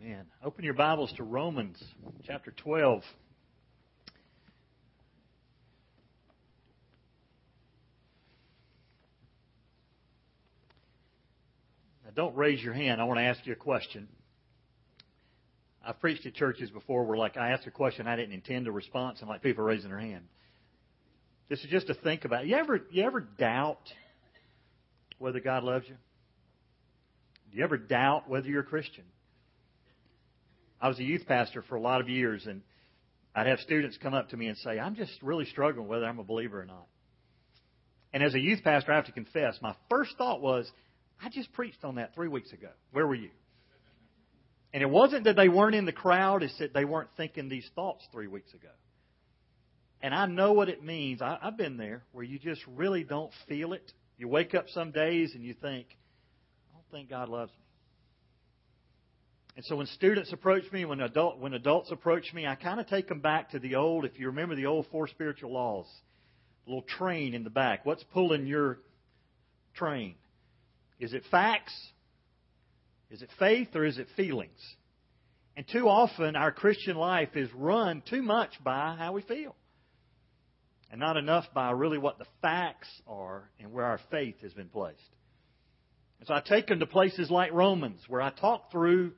Amen. Open your Bibles to Romans chapter 12. Now, don't raise your hand. I want to ask you a question. I've preached at churches before where, like, I ask a question I didn't intend a response, and like people are raising their hand. This is just to think about. You ever, you ever doubt whether God loves you? Do you ever doubt whether you're a Christian? I was a youth pastor for a lot of years, and I'd have students come up to me and say, I'm just really struggling whether I'm a believer or not. And as a youth pastor, I have to confess, my first thought was, I just preached on that three weeks ago. Where were you? And it wasn't that they weren't in the crowd, it's that they weren't thinking these thoughts three weeks ago. And I know what it means. I, I've been there where you just really don't feel it. You wake up some days and you think, I don't think God loves me. And so when students approach me, when adult when adults approach me, I kind of take them back to the old. If you remember the old four spiritual laws, little train in the back. What's pulling your train? Is it facts? Is it faith or is it feelings? And too often our Christian life is run too much by how we feel. And not enough by really what the facts are and where our faith has been placed. And so I take them to places like Romans, where I talk through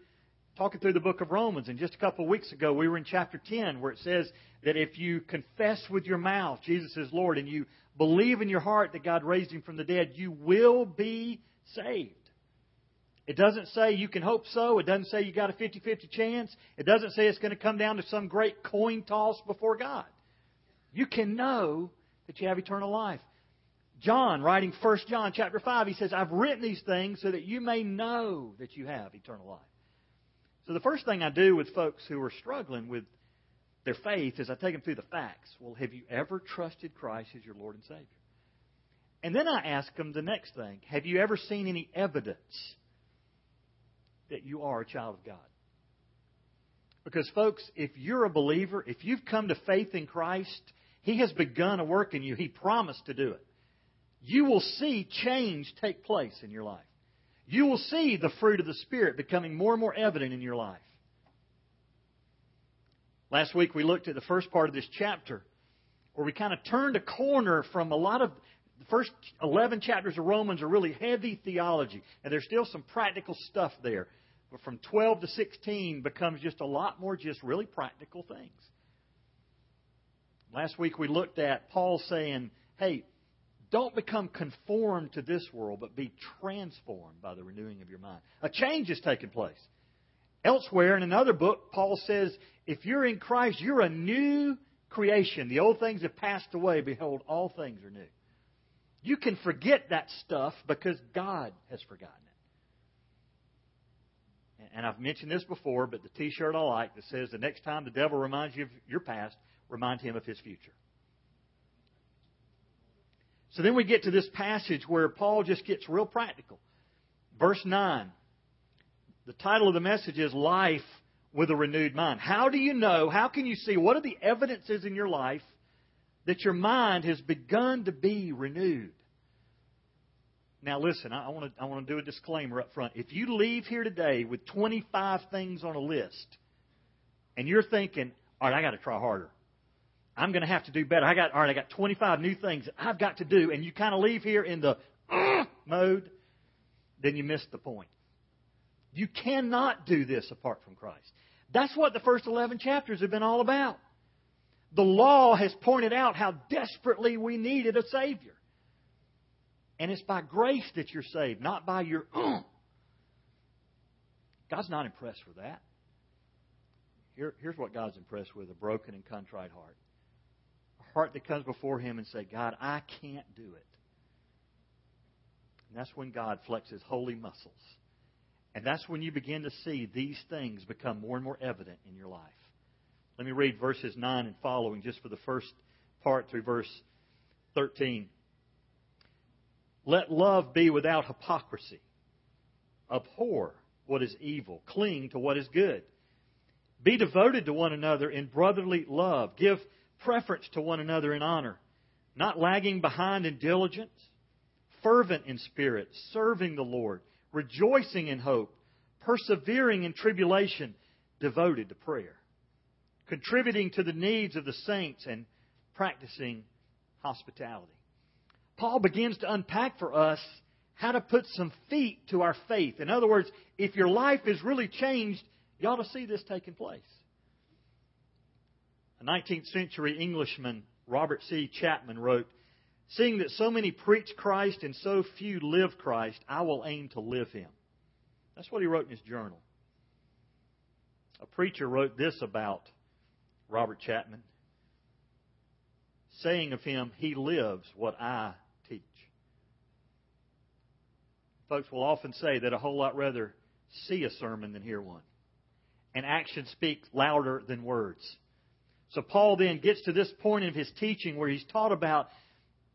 talking through the book of Romans, and just a couple of weeks ago we were in chapter 10 where it says that if you confess with your mouth Jesus is Lord and you believe in your heart that God raised him from the dead, you will be saved. It doesn't say you can hope so. It doesn't say you got a 50 50 chance. It doesn't say it's going to come down to some great coin toss before God. You can know that you have eternal life. John, writing 1 John chapter 5, he says, I've written these things so that you may know that you have eternal life. So the first thing I do with folks who are struggling with their faith is I take them through the facts. Well, have you ever trusted Christ as your Lord and Savior? And then I ask them the next thing Have you ever seen any evidence that you are a child of God? Because, folks, if you're a believer, if you've come to faith in Christ, He has begun a work in you. He promised to do it. You will see change take place in your life you will see the fruit of the Spirit becoming more and more evident in your life. Last week we looked at the first part of this chapter where we kind of turned a corner from a lot of the first 11 chapters of Romans are really heavy theology, and there's still some practical stuff there. But from 12 to 16 becomes just a lot more just really practical things. Last week we looked at Paul saying, hey, don't become conformed to this world, but be transformed by the renewing of your mind. A change has taken place. Elsewhere in another book, Paul says, if you're in Christ, you're a new creation. The old things have passed away. Behold, all things are new. You can forget that stuff because God has forgotten it. And I've mentioned this before, but the t shirt I like that says, the next time the devil reminds you of your past, remind him of his future. So then we get to this passage where Paul just gets real practical. Verse 9. The title of the message is Life with a Renewed Mind. How do you know? How can you see? What are the evidences in your life that your mind has begun to be renewed? Now, listen, I want to, I want to do a disclaimer up front. If you leave here today with 25 things on a list and you're thinking, all right, I got to try harder. I'm going to have to do better. I got all right. I got 25 new things I've got to do, and you kind of leave here in the uh, mode, then you miss the point. You cannot do this apart from Christ. That's what the first 11 chapters have been all about. The law has pointed out how desperately we needed a Savior. And it's by grace that you're saved, not by your uh. God's not impressed with that. Here, here's what God's impressed with a broken and contrite heart heart that comes before Him and say, God, I can't do it. And that's when God flexes holy muscles. And that's when you begin to see these things become more and more evident in your life. Let me read verses 9 and following just for the first part through verse 13. Let love be without hypocrisy. Abhor what is evil. Cling to what is good. Be devoted to one another in brotherly love. Give preference to one another in honor, not lagging behind in diligence, fervent in spirit, serving the Lord, rejoicing in hope, persevering in tribulation, devoted to prayer, contributing to the needs of the saints, and practicing hospitality. Paul begins to unpack for us how to put some feet to our faith. In other words, if your life is really changed, you ought to see this taking place. A 19th century Englishman, Robert C. Chapman, wrote, Seeing that so many preach Christ and so few live Christ, I will aim to live him. That's what he wrote in his journal. A preacher wrote this about Robert Chapman, saying of him, He lives what I teach. Folks will often say that a whole lot rather see a sermon than hear one. And action speaks louder than words. So Paul then gets to this point of his teaching where he's taught about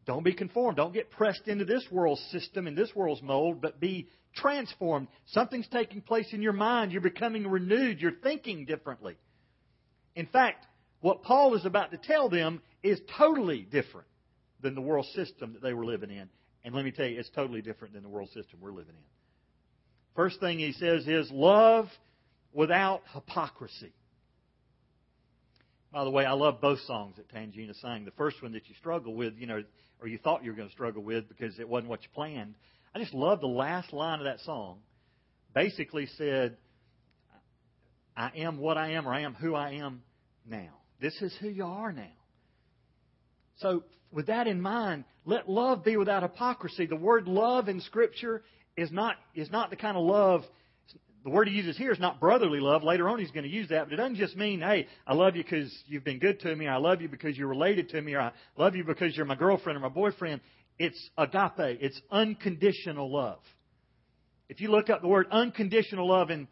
don't be conformed. Don't get pressed into this world's system and this world's mold, but be transformed. Something's taking place in your mind. You're becoming renewed. You're thinking differently. In fact, what Paul is about to tell them is totally different than the world system that they were living in. And let me tell you, it's totally different than the world system we're living in. First thing he says is love without hypocrisy. By the way, I love both songs that Tangina sang. The first one that you struggle with, you know, or you thought you were going to struggle with because it wasn't what you planned. I just love the last line of that song. Basically said, I am what I am, or I am who I am now. This is who you are now. So, with that in mind, let love be without hypocrisy. The word love in Scripture is not, is not the kind of love, the word he uses here is not brotherly love. Later on, he's going to use that, but it doesn't just mean, hey, I love you because you've been good to me, I love you because you're related to me, or I love you because you're my girlfriend or my boyfriend. It's agape, it's unconditional love. If you look up the word unconditional love in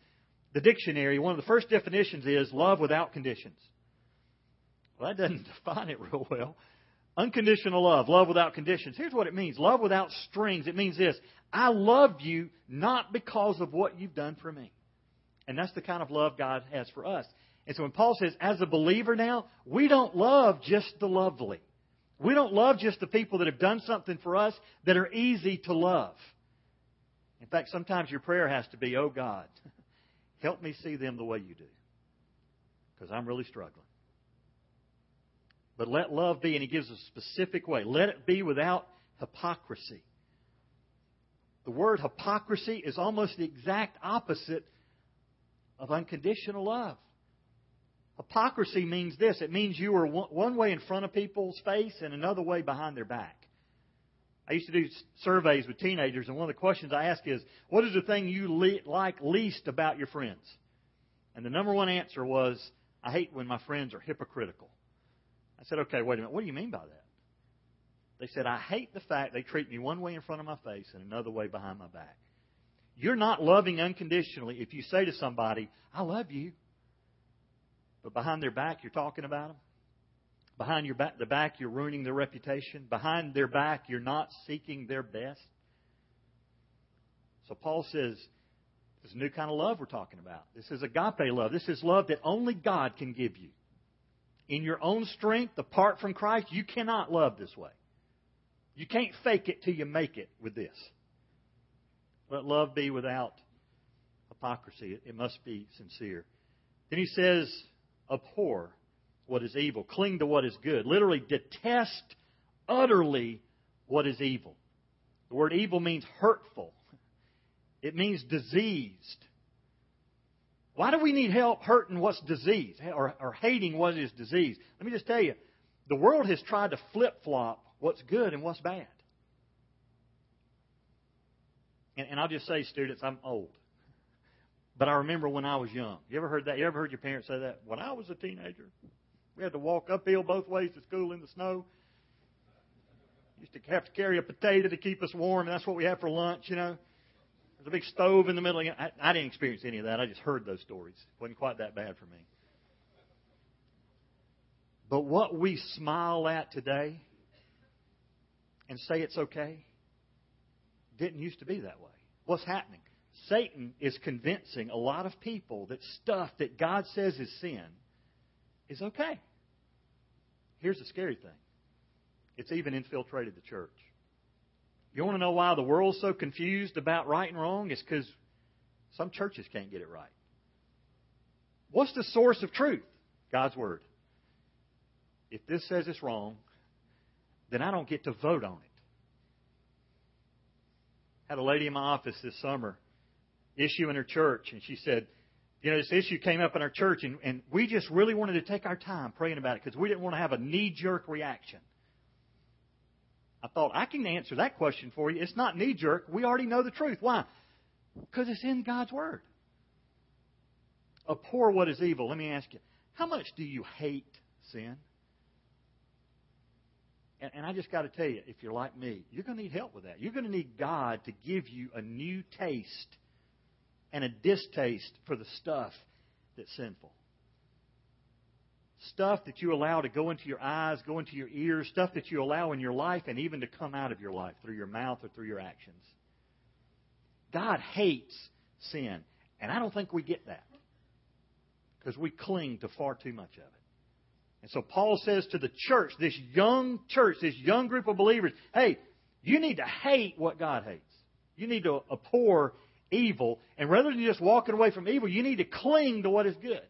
the dictionary, one of the first definitions is love without conditions. Well, that doesn't define it real well. Unconditional love, love without conditions. Here's what it means love without strings. It means this I love you not because of what you've done for me. And that's the kind of love God has for us. And so when Paul says, as a believer now, we don't love just the lovely. We don't love just the people that have done something for us that are easy to love. In fact, sometimes your prayer has to be, oh God, help me see them the way you do. Because I'm really struggling. But let love be, and he gives a specific way. Let it be without hypocrisy. The word hypocrisy is almost the exact opposite of unconditional love. Hypocrisy means this it means you are one way in front of people's face and another way behind their back. I used to do surveys with teenagers, and one of the questions I ask is, What is the thing you le- like least about your friends? And the number one answer was, I hate when my friends are hypocritical. I said, Okay, wait a minute. What do you mean by that? They said, I hate the fact they treat me one way in front of my face and another way behind my back. You're not loving unconditionally if you say to somebody, I love you. But behind their back, you're talking about them. Behind your back, the back, you're ruining their reputation. Behind their back, you're not seeking their best. So Paul says, this new kind of love we're talking about. This is agape love. This is love that only God can give you. In your own strength, apart from Christ, you cannot love this way. You can't fake it till you make it with this. Let love be without hypocrisy. It must be sincere. Then he says, abhor what is evil, cling to what is good. Literally, detest utterly what is evil. The word evil means hurtful, it means diseased. Why do we need help hurting what's diseased eh, or, or hating what is diseased? Let me just tell you the world has tried to flip flop what's good and what's bad. And, and I'll just say, students, I'm old. But I remember when I was young. You ever heard that? You ever heard your parents say that? When I was a teenager, we had to walk uphill both ways to school in the snow. Used to have to carry a potato to keep us warm, and that's what we had for lunch, you know. There's a big stove in the middle. I, I didn't experience any of that. I just heard those stories. It wasn't quite that bad for me. But what we smile at today and say it's okay didn't used to be that way. What's happening? Satan is convincing a lot of people that stuff that God says is sin is okay. Here's the scary thing it's even infiltrated the church. You want to know why the world's so confused about right and wrong? It's because Some churches can't get it right. What's the source of truth? God's Word. If this says it's wrong, then I don't get to vote on it. Had a lady in my office this summer issue in her church, and she said, you know, this issue came up in our church, and, and we just really wanted to take our time praying about it because we didn't want to have a knee jerk reaction. I thought, I can answer that question for you. It's not knee jerk. We already know the truth. Why? Because it's in God's Word. Abhor what is evil. Let me ask you, how much do you hate sin? And, and I just got to tell you, if you're like me, you're going to need help with that. You're going to need God to give you a new taste and a distaste for the stuff that's sinful. Stuff that you allow to go into your eyes, go into your ears, stuff that you allow in your life, and even to come out of your life through your mouth or through your actions. God hates sin. And I don't think we get that because we cling to far too much of it. And so Paul says to the church, this young church, this young group of believers, hey, you need to hate what God hates. You need to abhor evil. And rather than just walking away from evil, you need to cling to what is good.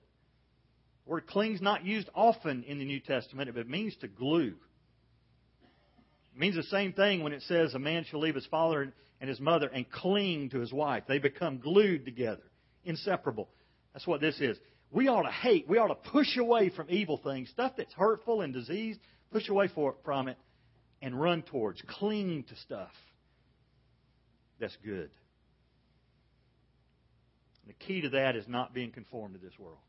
The word cling is not used often in the New Testament, but it means to glue. It means the same thing when it says a man shall leave his father and his mother and cling to his wife. They become glued together, inseparable. That's what this is. We ought to hate, we ought to push away from evil things, stuff that's hurtful and diseased, push away from it and run towards, cling to stuff that's good. And the key to that is not being conformed to this world.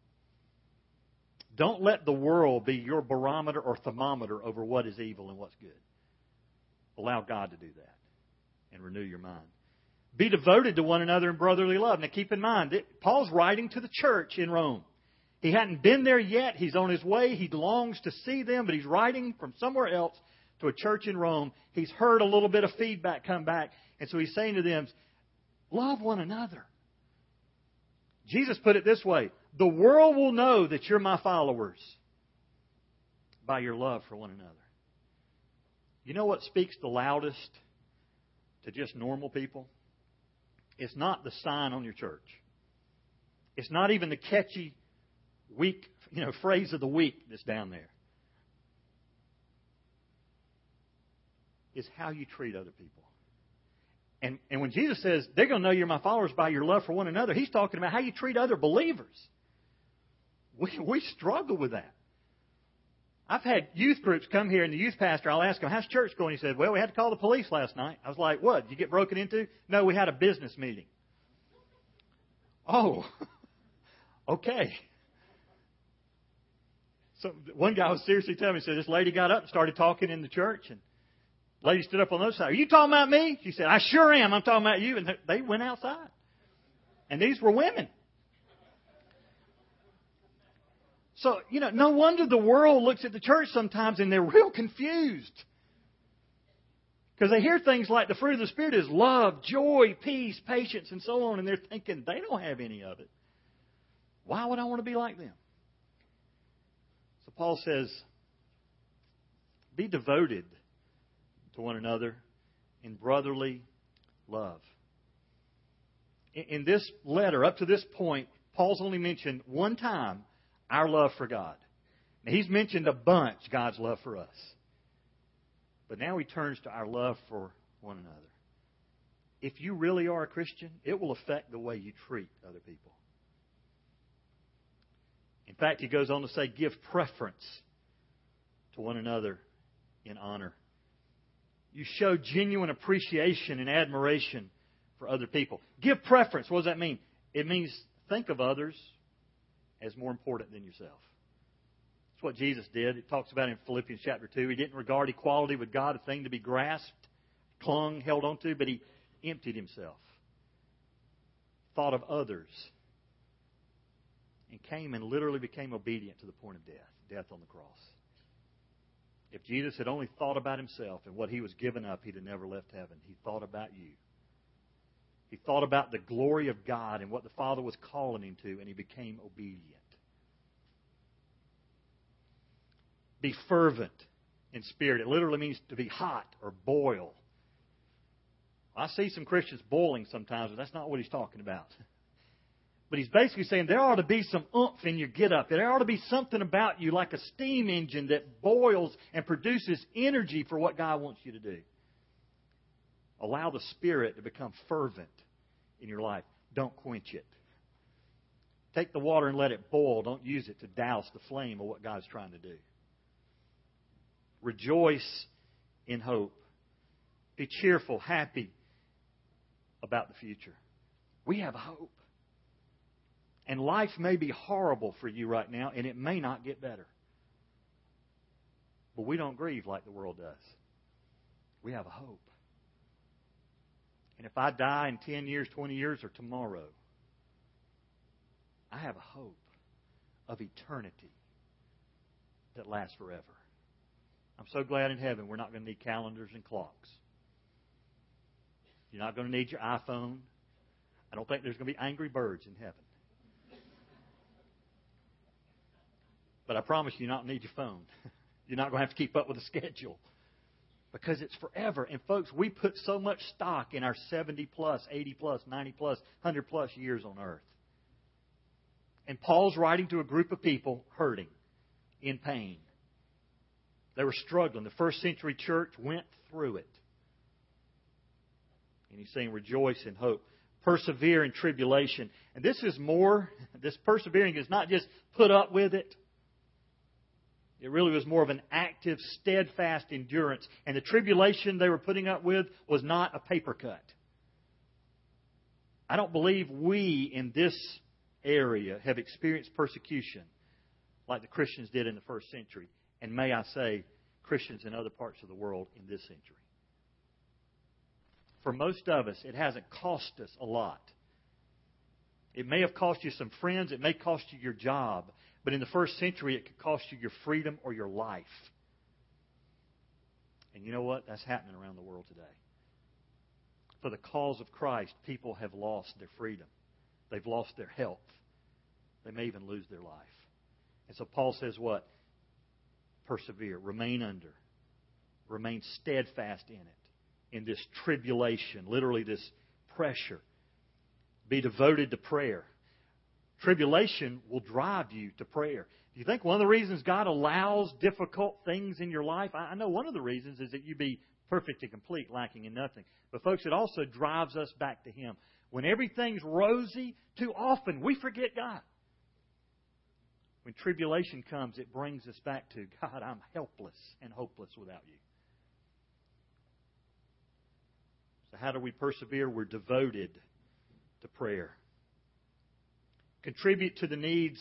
Don't let the world be your barometer or thermometer over what is evil and what's good. Allow God to do that and renew your mind. Be devoted to one another in brotherly love. Now keep in mind, that Paul's writing to the church in Rome. He hadn't been there yet. He's on his way. He longs to see them, but he's writing from somewhere else to a church in Rome. He's heard a little bit of feedback come back, and so he's saying to them, Love one another. Jesus put it this way The world will know that you're my followers by your love for one another. You know what speaks the loudest to just normal people? It's not the sign on your church. It's not even the catchy week, you know, phrase of the week that's down there. It's how you treat other people. And, and when Jesus says they're going to know you're my followers by your love for one another, he's talking about how you treat other believers. We, we struggle with that. I've had youth groups come here, and the youth pastor, I'll ask him, How's church going? He said, Well, we had to call the police last night. I was like, What? Did you get broken into? No, we had a business meeting. Oh, okay. So one guy was seriously telling me, he said, This lady got up and started talking in the church, and the lady stood up on the other side. Are you talking about me? She said, I sure am. I'm talking about you. And they went outside. And these were women. So, you know, no wonder the world looks at the church sometimes and they're real confused. Because they hear things like the fruit of the Spirit is love, joy, peace, patience, and so on, and they're thinking they don't have any of it. Why would I want to be like them? So Paul says, be devoted to one another in brotherly love. In this letter, up to this point, Paul's only mentioned one time our love for God. Now, he's mentioned a bunch God's love for us. But now he turns to our love for one another. If you really are a Christian, it will affect the way you treat other people. In fact, he goes on to say, give preference to one another in honor. You show genuine appreciation and admiration for other people. Give preference. What does that mean? It means think of others as more important than yourself. That's what Jesus did. It talks about in Philippians chapter 2. He didn't regard equality with God a thing to be grasped, clung, held onto, but he emptied himself, thought of others, and came and literally became obedient to the point of death death on the cross. If Jesus had only thought about himself and what he was giving up, he'd have never left heaven. He thought about you. He thought about the glory of God and what the Father was calling him to, and he became obedient. Be fervent in spirit. It literally means to be hot or boil. I see some Christians boiling sometimes, but that's not what he's talking about. But he's basically saying there ought to be some oomph in your get up. There ought to be something about you like a steam engine that boils and produces energy for what God wants you to do. Allow the Spirit to become fervent in your life. Don't quench it. Take the water and let it boil. Don't use it to douse the flame of what God's trying to do. Rejoice in hope. Be cheerful, happy about the future. We have hope. And life may be horrible for you right now, and it may not get better. But we don't grieve like the world does. We have a hope. And if I die in 10 years, 20 years, or tomorrow, I have a hope of eternity that lasts forever. I'm so glad in heaven we're not going to need calendars and clocks. You're not going to need your iPhone. I don't think there's going to be angry birds in heaven. But I promise you, you're not going to need your phone. You're not going to have to keep up with the schedule because it's forever. And folks, we put so much stock in our 70 plus, 80 plus, 90 plus, 100 plus years on earth. And Paul's writing to a group of people hurting, in pain. They were struggling. The first century church went through it. And he's saying, rejoice in hope. Persevere in tribulation. And this is more, this persevering is not just put up with it. It really was more of an active, steadfast endurance. And the tribulation they were putting up with was not a paper cut. I don't believe we in this area have experienced persecution like the Christians did in the first century. And may I say, Christians in other parts of the world in this century. For most of us, it hasn't cost us a lot. It may have cost you some friends, it may cost you your job, but in the first century, it could cost you your freedom or your life. And you know what? That's happening around the world today. For the cause of Christ, people have lost their freedom. They've lost their health. They may even lose their life. And so Paul says what? Persevere, remain under, remain steadfast in it, in this tribulation, literally this pressure. Be devoted to prayer. Tribulation will drive you to prayer. Do you think one of the reasons God allows difficult things in your life? I know one of the reasons is that you be perfect and complete, lacking in nothing. But, folks, it also drives us back to Him. When everything's rosy, too often we forget God. When tribulation comes, it brings us back to God, I'm helpless and hopeless without you. So, how do we persevere? We're devoted to prayer. Contribute to the needs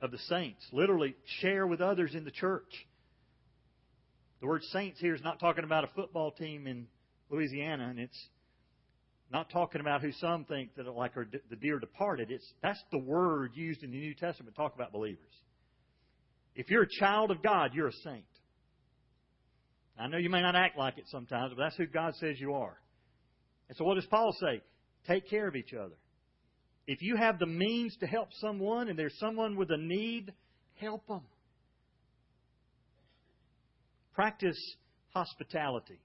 of the saints. Literally, share with others in the church. The word saints here is not talking about a football team in Louisiana, and it's not talking about who some think that are like are the dear departed. It's that's the word used in the New Testament to talk about believers. If you're a child of God, you're a saint. I know you may not act like it sometimes, but that's who God says you are. And so what does Paul say? Take care of each other. If you have the means to help someone and there's someone with a need, help them. Practice hospitality.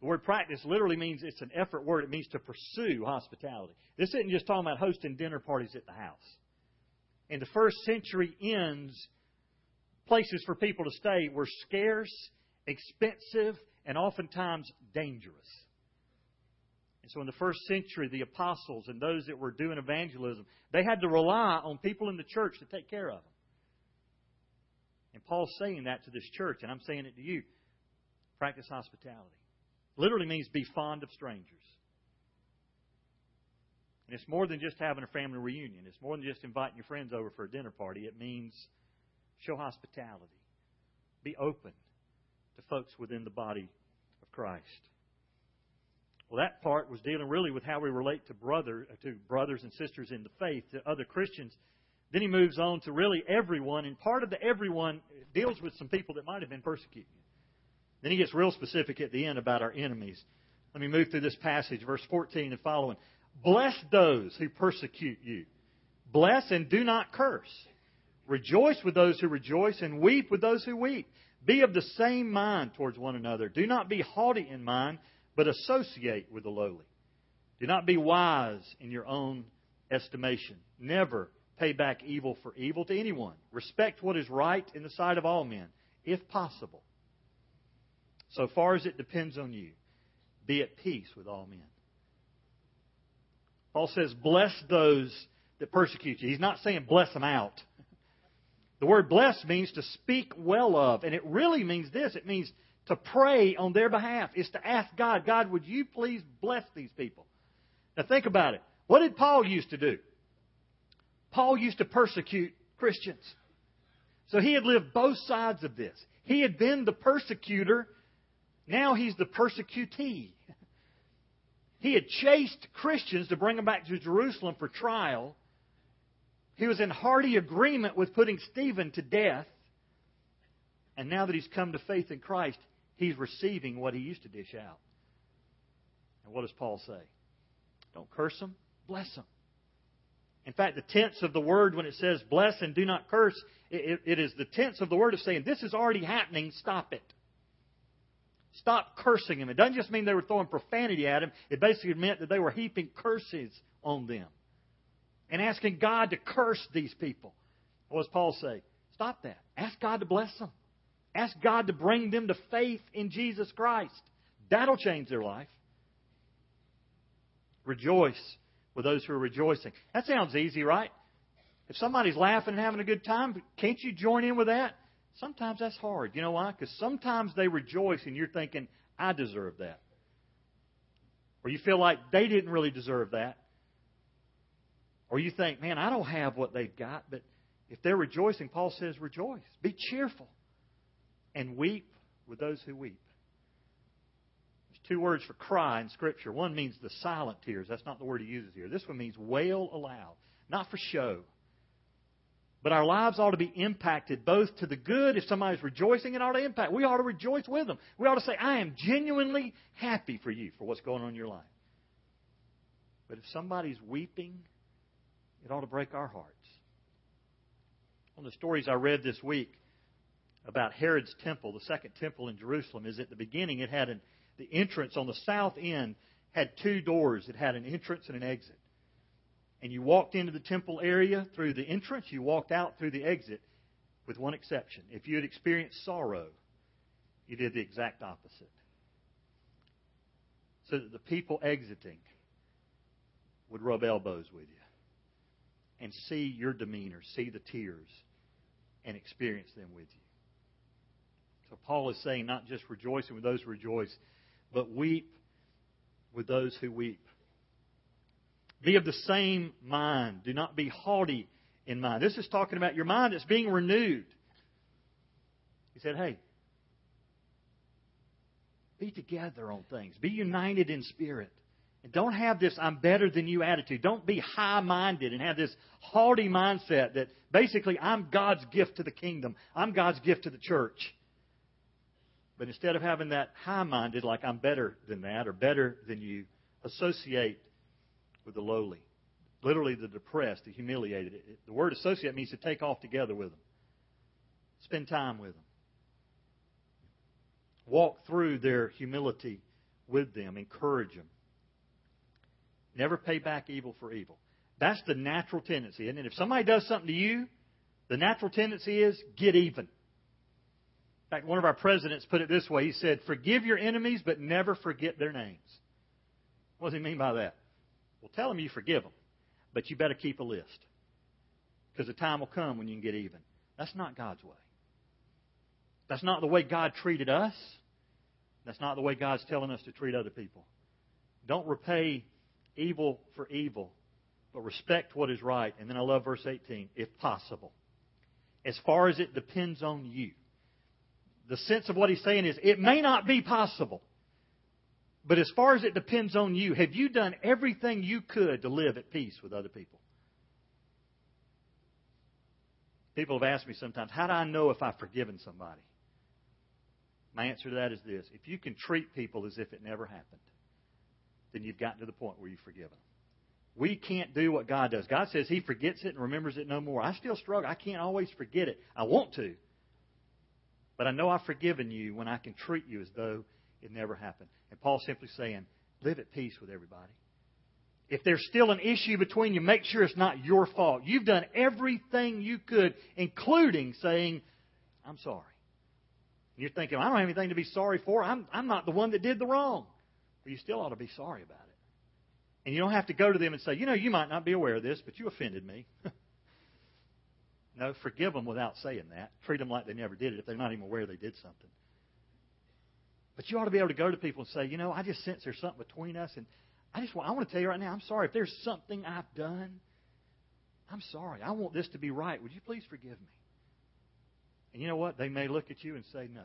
The word practice literally means it's an effort word. It means to pursue hospitality. This isn't just talking about hosting dinner parties at the house. In the first century inns, places for people to stay were scarce, expensive, and oftentimes dangerous. And so in the first century, the apostles and those that were doing evangelism, they had to rely on people in the church to take care of them. And Paul's saying that to this church, and I'm saying it to you. Practice hospitality. Literally means be fond of strangers. And it's more than just having a family reunion. It's more than just inviting your friends over for a dinner party. It means show hospitality. Be open to folks within the body of Christ. Well, that part was dealing really with how we relate to brother uh, to brothers and sisters in the faith, to other Christians. Then he moves on to really everyone, and part of the everyone deals with some people that might have been persecuting. Then he gets real specific at the end about our enemies. Let me move through this passage, verse 14 and following. Bless those who persecute you. Bless and do not curse. Rejoice with those who rejoice and weep with those who weep. Be of the same mind towards one another. Do not be haughty in mind, but associate with the lowly. Do not be wise in your own estimation. Never pay back evil for evil to anyone. Respect what is right in the sight of all men, if possible. So far as it depends on you, be at peace with all men. Paul says, bless those that persecute you. He's not saying bless them out. The word bless means to speak well of, and it really means this it means to pray on their behalf. is to ask God, God, would you please bless these people? Now think about it. What did Paul used to do? Paul used to persecute Christians. So he had lived both sides of this. He had been the persecutor, now he's the persecutee. He had chased Christians to bring them back to Jerusalem for trial. He was in hearty agreement with putting Stephen to death. And now that he's come to faith in Christ, he's receiving what he used to dish out. And what does Paul say? Don't curse them, bless them. In fact, the tense of the word when it says bless and do not curse, it, it is the tense of the word of saying this is already happening, stop it. Stop cursing him. It doesn't just mean they were throwing profanity at him. It basically meant that they were heaping curses on them and asking God to curse these people. What does Paul say? Stop that. Ask God to bless them. Ask God to bring them to faith in Jesus Christ. That'll change their life. Rejoice with those who are rejoicing. That sounds easy, right? If somebody's laughing and having a good time, can't you join in with that? Sometimes that's hard. You know why? Because sometimes they rejoice and you're thinking, I deserve that. Or you feel like they didn't really deserve that. Or you think, man, I don't have what they've got. But if they're rejoicing, Paul says, rejoice. Be cheerful. And weep with those who weep. There's two words for cry in Scripture. One means the silent tears. That's not the word he uses here. This one means wail aloud. Not for show. But our lives ought to be impacted both to the good. If somebody's rejoicing, it ought to impact. We ought to rejoice with them. We ought to say, I am genuinely happy for you for what's going on in your life. But if somebody's weeping, it ought to break our hearts. One of the stories I read this week about Herod's temple, the second temple in Jerusalem, is at the beginning it had an, the entrance on the south end had two doors. It had an entrance and an exit and you walked into the temple area through the entrance, you walked out through the exit, with one exception. If you had experienced sorrow, you did the exact opposite. So that the people exiting would rub elbows with you and see your demeanor, see the tears, and experience them with you. So Paul is saying not just rejoicing with those who rejoice, but weep with those who weep. Be of the same mind. Do not be haughty in mind. This is talking about your mind that's being renewed. He said, hey, be together on things. Be united in spirit. And don't have this I'm better than you attitude. Don't be high minded and have this haughty mindset that basically I'm God's gift to the kingdom. I'm God's gift to the church. But instead of having that high minded, like I'm better than that or better than you, associate with the lowly. Literally, the depressed, the humiliated. The word associate means to take off together with them, spend time with them, walk through their humility with them, encourage them. Never pay back evil for evil. That's the natural tendency. And if somebody does something to you, the natural tendency is get even. In fact, one of our presidents put it this way. He said, Forgive your enemies, but never forget their names. What does he mean by that? Well, tell them you forgive them, but you better keep a list. Because the time will come when you can get even. That's not God's way. That's not the way God treated us. That's not the way God's telling us to treat other people. Don't repay evil for evil, but respect what is right. And then I love verse 18, if possible. As far as it depends on you. The sense of what he's saying is, it may not be possible. But as far as it depends on you, have you done everything you could to live at peace with other people? People have asked me sometimes, how do I know if I've forgiven somebody? My answer to that is this if you can treat people as if it never happened, then you've gotten to the point where you've forgiven. We can't do what God does. God says He forgets it and remembers it no more. I still struggle. I can't always forget it. I want to. But I know I've forgiven you when I can treat you as though it never happened. And Paul's simply saying, live at peace with everybody. If there's still an issue between you, make sure it's not your fault. You've done everything you could, including saying, I'm sorry. And you're thinking, I don't have anything to be sorry for. I'm, I'm not the one that did the wrong. But you still ought to be sorry about it. And you don't have to go to them and say, you know, you might not be aware of this, but you offended me. no, forgive them without saying that. Treat them like they never did it if they're not even aware they did something. But you ought to be able to go to people and say, you know, I just sense there's something between us, and I just want, I want to tell you right now, I'm sorry. If there's something I've done, I'm sorry. I want this to be right. Would you please forgive me? And you know what? They may look at you and say no.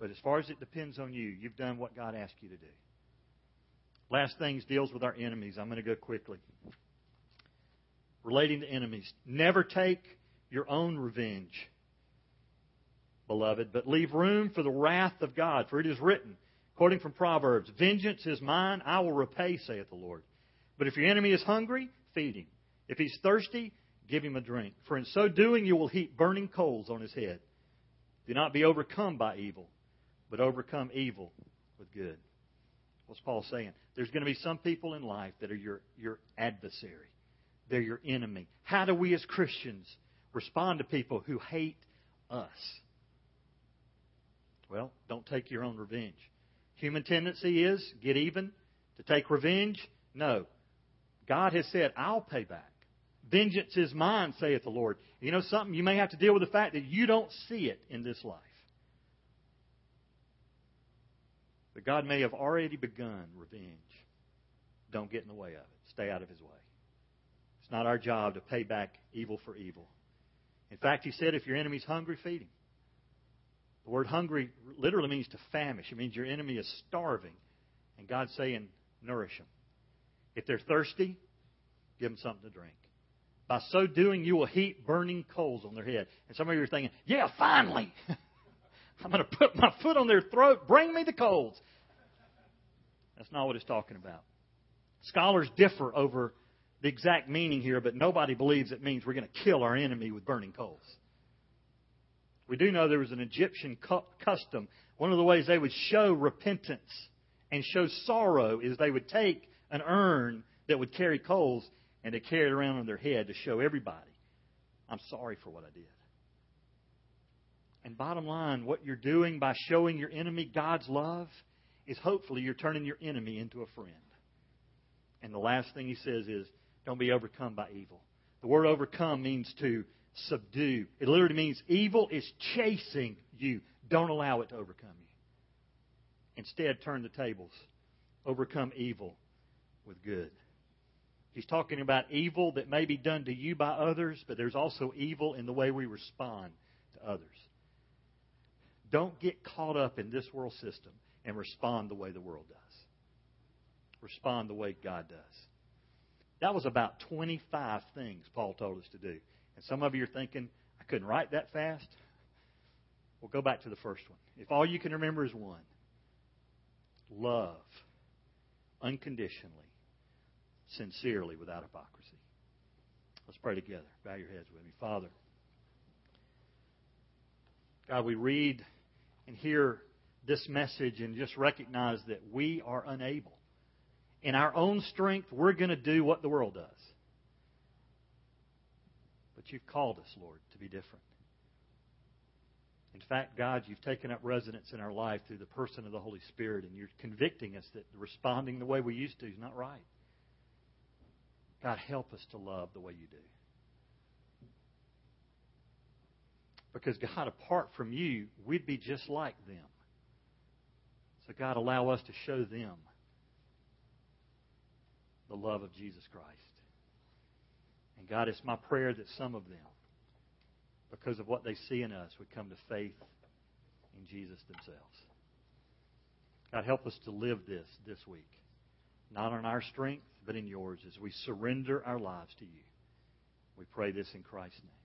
But as far as it depends on you, you've done what God asked you to do. Last things deals with our enemies. I'm going to go quickly. Relating to enemies. Never take your own revenge, beloved, but leave room for the wrath of God. For it is written, quoting from Proverbs, Vengeance is mine, I will repay, saith the Lord. But if your enemy is hungry, feed him. If he's thirsty, give him a drink. For in so doing you will heap burning coals on his head. Do not be overcome by evil, but overcome evil with good. What's Paul saying? There's going to be some people in life that are your, your adversary. They're your enemy. How do we as Christians respond to people who hate us? Well, don't take your own revenge. Human tendency is get even, to take revenge. No. God has said, I'll pay back. Vengeance is mine, saith the Lord. You know something? You may have to deal with the fact that you don't see it in this life. But God may have already begun revenge. Don't get in the way of it. Stay out of His way. It's not our job to pay back evil for evil. In fact, He said, if your enemy's hungry, feed him. The word hungry literally means to famish. It means your enemy is starving. And God's saying, nourish them. If they're thirsty, give them something to drink. By so doing, you will heap burning coals on their head. And some of you are thinking, yeah, finally. I'm going to put my foot on their throat. Bring me the coals. That's not what it's talking about. Scholars differ over the exact meaning here, but nobody believes it means we're going to kill our enemy with burning coals. We do know there was an Egyptian custom. One of the ways they would show repentance and show sorrow is they would take an urn that would carry coals and they carry it around on their head to show everybody, I'm sorry for what I did. And bottom line, what you're doing by showing your enemy God's love is hopefully you're turning your enemy into a friend. And the last thing he says is, don't be overcome by evil. The word overcome means to subdue. It literally means evil is chasing you. Don't allow it to overcome you. Instead, turn the tables. Overcome evil with good. He's talking about evil that may be done to you by others, but there's also evil in the way we respond to others. Don't get caught up in this world system and respond the way the world does. Respond the way God does. That was about 25 things Paul told us to do. And some of you are thinking, I couldn't write that fast. Well, go back to the first one. If all you can remember is one love unconditionally, sincerely, without hypocrisy. Let's pray together. Bow your heads with me. Father, God, we read and hear this message and just recognize that we are unable. In our own strength, we're going to do what the world does. But you've called us, Lord, to be different. In fact, God, you've taken up residence in our life through the person of the Holy Spirit, and you're convicting us that responding the way we used to is not right. God, help us to love the way you do. Because, God, apart from you, we'd be just like them. So, God, allow us to show them the love of Jesus Christ. And, God, it's my prayer that some of them, because of what they see in us, would come to faith in Jesus themselves. God, help us to live this this week. Not on our strength, but in yours as we surrender our lives to you. We pray this in Christ's name.